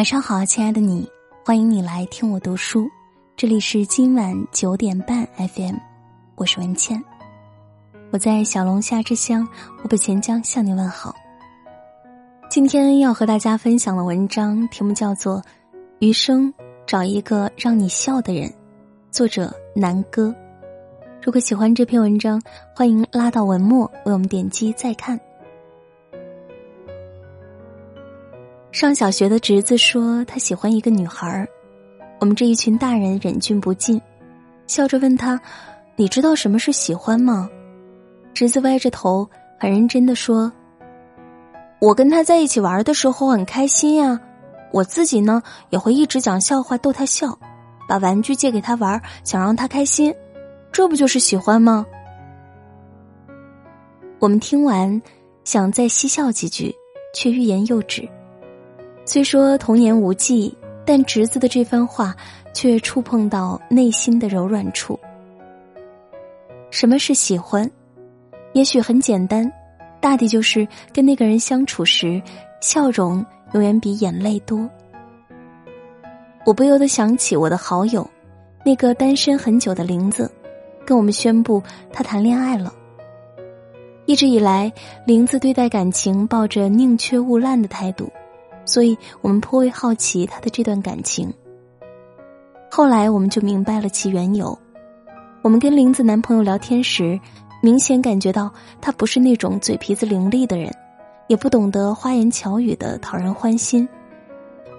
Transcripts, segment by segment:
晚上好，亲爱的你，欢迎你来听我读书。这里是今晚九点半 FM，我是文倩，我在小龙虾之乡湖北潜江向你问好。今天要和大家分享的文章题目叫做《余生找一个让你笑的人》，作者南哥。如果喜欢这篇文章，欢迎拉到文末为我们点击再看。上小学的侄子说他喜欢一个女孩儿，我们这一群大人忍俊不禁，笑着问他：“你知道什么是喜欢吗？”侄子歪着头，很认真的说：“我跟他在一起玩的时候很开心呀，我自己呢也会一直讲笑话逗他笑，把玩具借给他玩，想让他开心，这不就是喜欢吗？”我们听完，想再嬉笑几句，却欲言又止。虽说童言无忌，但侄子的这番话却触碰到内心的柔软处。什么是喜欢？也许很简单，大抵就是跟那个人相处时，笑容永远比眼泪多。我不由得想起我的好友，那个单身很久的林子，跟我们宣布他谈恋爱了。一直以来，林子对待感情抱着宁缺毋滥的态度。所以我们颇为好奇他的这段感情。后来我们就明白了其缘由。我们跟林子男朋友聊天时，明显感觉到他不是那种嘴皮子伶俐的人，也不懂得花言巧语的讨人欢心。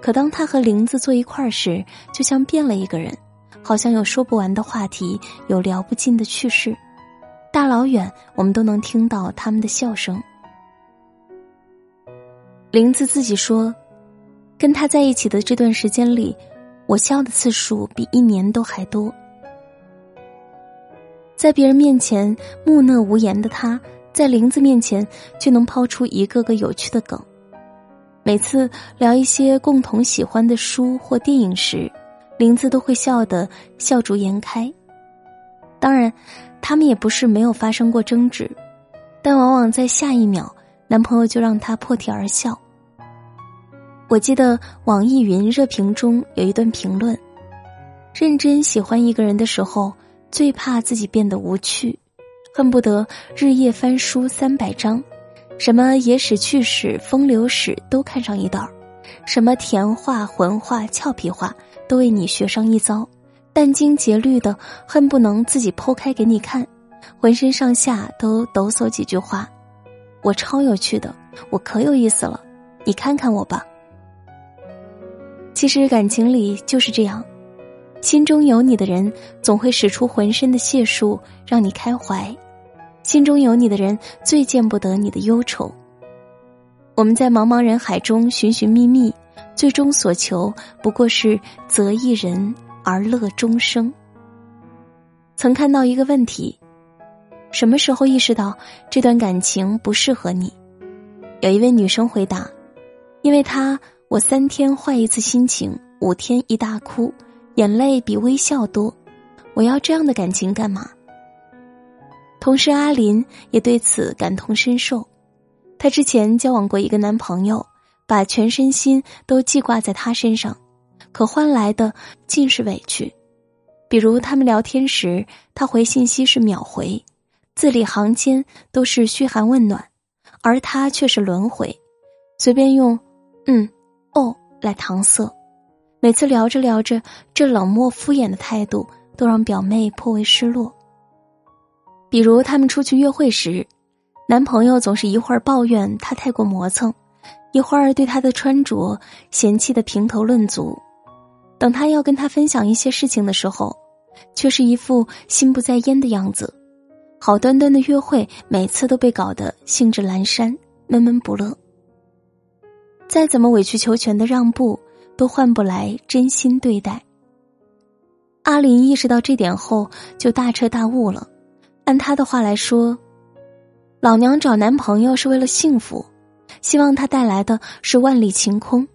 可当他和林子坐一块儿时，就像变了一个人，好像有说不完的话题，有聊不尽的趣事，大老远我们都能听到他们的笑声。林子自己说。跟他在一起的这段时间里，我笑的次数比一年都还多。在别人面前木讷无言的他，在林子面前却能抛出一个个有趣的梗。每次聊一些共同喜欢的书或电影时，林子都会笑得笑逐颜开。当然，他们也不是没有发生过争执，但往往在下一秒，男朋友就让他破涕而笑。我记得网易云热评中有一段评论：认真喜欢一个人的时候，最怕自己变得无趣，恨不得日夜翻书三百章，什么野史、趣史、风流史都看上一道什么甜话、浑话、俏皮话都为你学上一遭，殚精竭虑的恨不能自己剖开给你看，浑身上下都抖擞几句话。我超有趣的，我可有意思了，你看看我吧。其实感情里就是这样，心中有你的人总会使出浑身的解数让你开怀，心中有你的人最见不得你的忧愁。我们在茫茫人海中寻寻觅觅，最终所求不过是择一人而乐终生。曾看到一个问题：什么时候意识到这段感情不适合你？有一位女生回答：因为她。我三天坏一次心情，五天一大哭，眼泪比微笑多。我要这样的感情干嘛？同事阿林也对此感同身受。她之前交往过一个男朋友，把全身心都记挂在他身上，可换来的尽是委屈。比如他们聊天时，他回信息是秒回，字里行间都是嘘寒问暖，而他却是轮回，随便用嗯。哦，来搪塞。每次聊着聊着，这冷漠敷衍的态度都让表妹颇为失落。比如他们出去约会时，男朋友总是一会儿抱怨她太过磨蹭，一会儿对她的穿着嫌弃的评头论足。等他要跟她分享一些事情的时候，却是一副心不在焉的样子。好端端的约会，每次都被搞得兴致阑珊，闷闷不乐。再怎么委曲求全的让步，都换不来真心对待。阿林意识到这点后，就大彻大悟了。按他的话来说，老娘找男朋友是为了幸福，希望他带来的是万里晴空，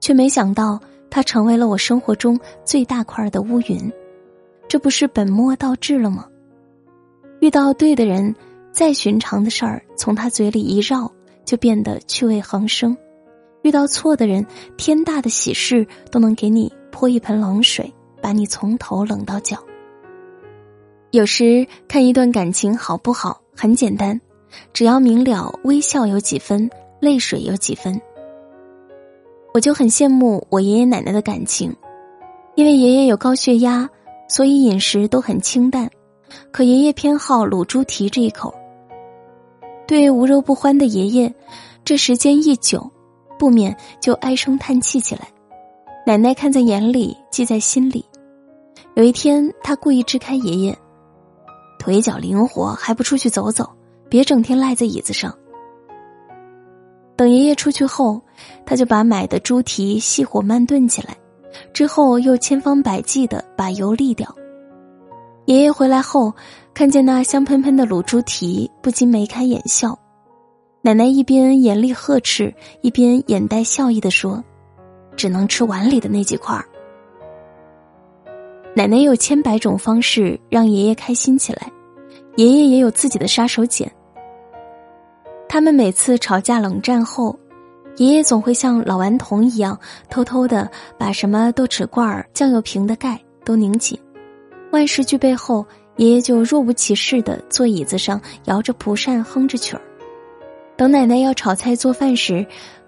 却没想到他成为了我生活中最大块的乌云。这不是本末倒置了吗？遇到对的人，再寻常的事儿从他嘴里一绕，就变得趣味横生。遇到错的人，天大的喜事都能给你泼一盆冷水，把你从头冷到脚。有时看一段感情好不好，很简单，只要明了微笑有几分，泪水有几分。我就很羡慕我爷爷奶奶的感情，因为爷爷有高血压，所以饮食都很清淡，可爷爷偏好卤猪蹄这一口。对无肉不欢的爷爷，这时间一久。不免就唉声叹气起来，奶奶看在眼里，记在心里。有一天，她故意支开爷爷，腿脚灵活，还不出去走走，别整天赖在椅子上。等爷爷出去后，他就把买的猪蹄细火慢炖起来，之后又千方百计的把油沥掉。爷爷回来后，看见那香喷喷的卤猪蹄，不禁眉开眼笑。奶奶一边严厉呵斥，一边眼带笑意的说：“只能吃碗里的那几块儿。”奶奶有千百种方式让爷爷开心起来，爷爷也有自己的杀手锏。他们每次吵架冷战后，爷爷总会像老顽童一样，偷偷的把什么豆豉罐、酱油瓶的盖都拧紧。万事俱备后，爷爷就若无其事的坐椅子上摇着蒲扇，哼着曲儿。等奶奶要炒菜做饭时，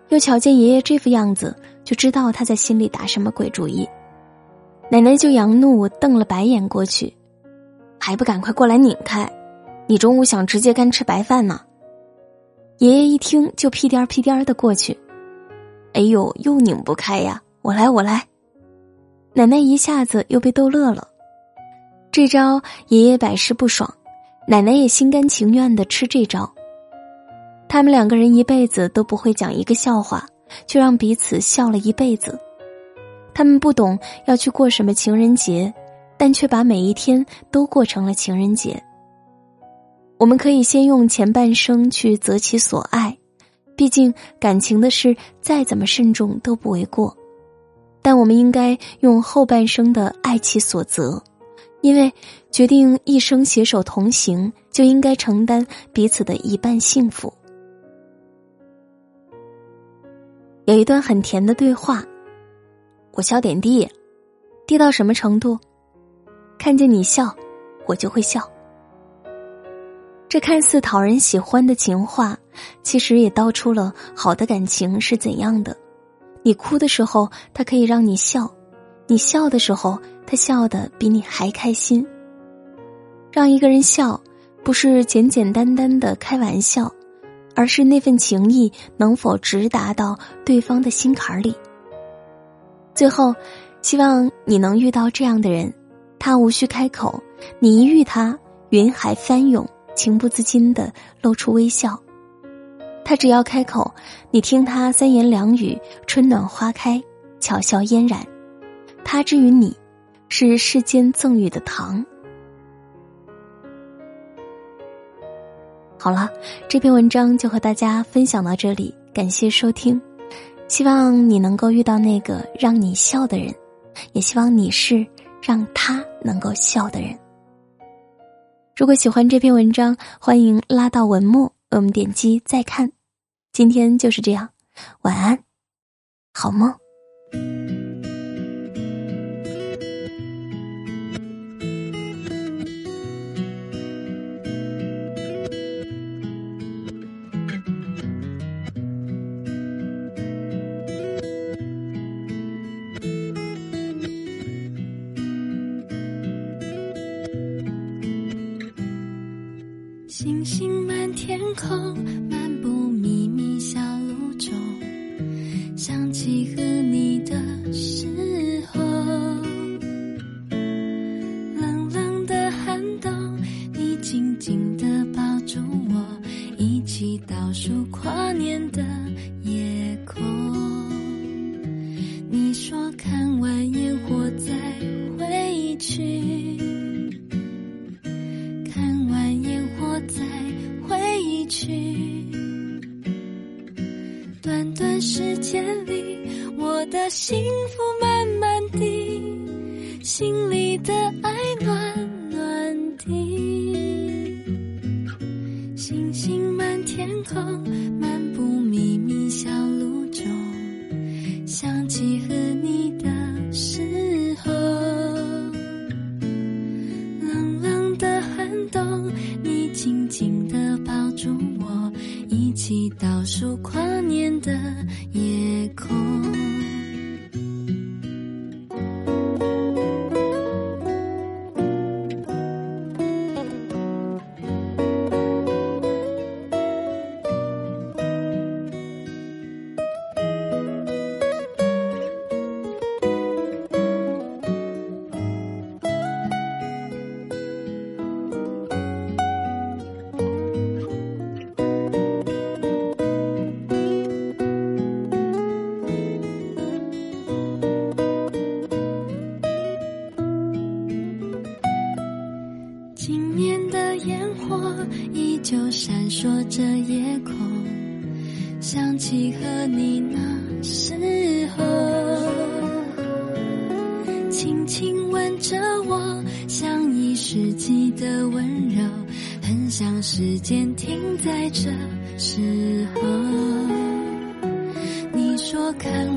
又瞧见爷爷这副样子，就知道他在心里打什么鬼主意。奶奶就扬怒瞪了白眼过去，还不赶快过来拧开！你中午想直接干吃白饭呢？爷爷一听就屁颠儿屁颠儿的过去，哎呦，又拧不开呀！我来，我来！奶奶一下子又被逗乐了。这招爷爷百试不爽，奶奶也心甘情愿的吃这招。他们两个人一辈子都不会讲一个笑话，却让彼此笑了一辈子。他们不懂要去过什么情人节，但却把每一天都过成了情人节。我们可以先用前半生去择其所爱，毕竟感情的事再怎么慎重都不为过。但我们应该用后半生的爱其所择，因为决定一生携手同行，就应该承担彼此的一半幸福。有一段很甜的对话，我笑点低，低到什么程度？看见你笑，我就会笑。这看似讨人喜欢的情话，其实也道出了好的感情是怎样的。你哭的时候，他可以让你笑；你笑的时候，他笑得比你还开心。让一个人笑，不是简简单单的开玩笑。而是那份情谊能否直达到对方的心坎里？最后，希望你能遇到这样的人，他无需开口，你一遇他，云海翻涌，情不自禁的露出微笑。他只要开口，你听他三言两语，春暖花开，巧笑嫣然。他之于你，是世间赠予的糖。好了，这篇文章就和大家分享到这里，感谢收听。希望你能够遇到那个让你笑的人，也希望你是让他能够笑的人。如果喜欢这篇文章，欢迎拉到文末，我们点击再看。今天就是这样，晚安，好梦。回去，短短时间里，我的幸福倒数烟火依旧闪烁着夜空，想起和你那时候，轻轻吻着我，像一世纪的温柔，很想时间停在这时候。你说看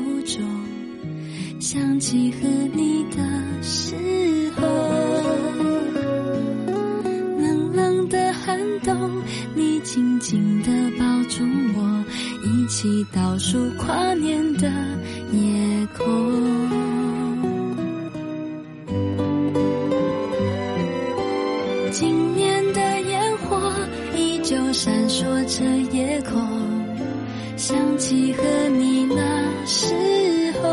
小路中，想起和你的时候，冷冷的寒冬，你紧紧地抱住我，一起倒数跨年的。夜空，今年的烟火依旧闪烁着夜空，想起和你那时候，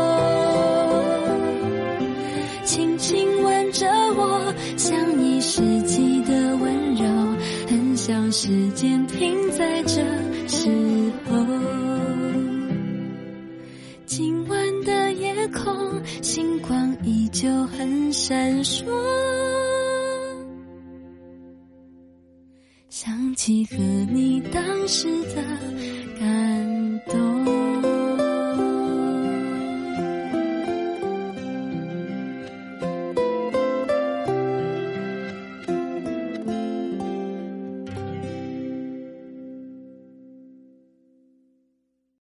轻轻吻着我，像一世纪的温柔，很想时间停在这时候。今晚的夜空，星光依旧很闪烁。想起和你当时的感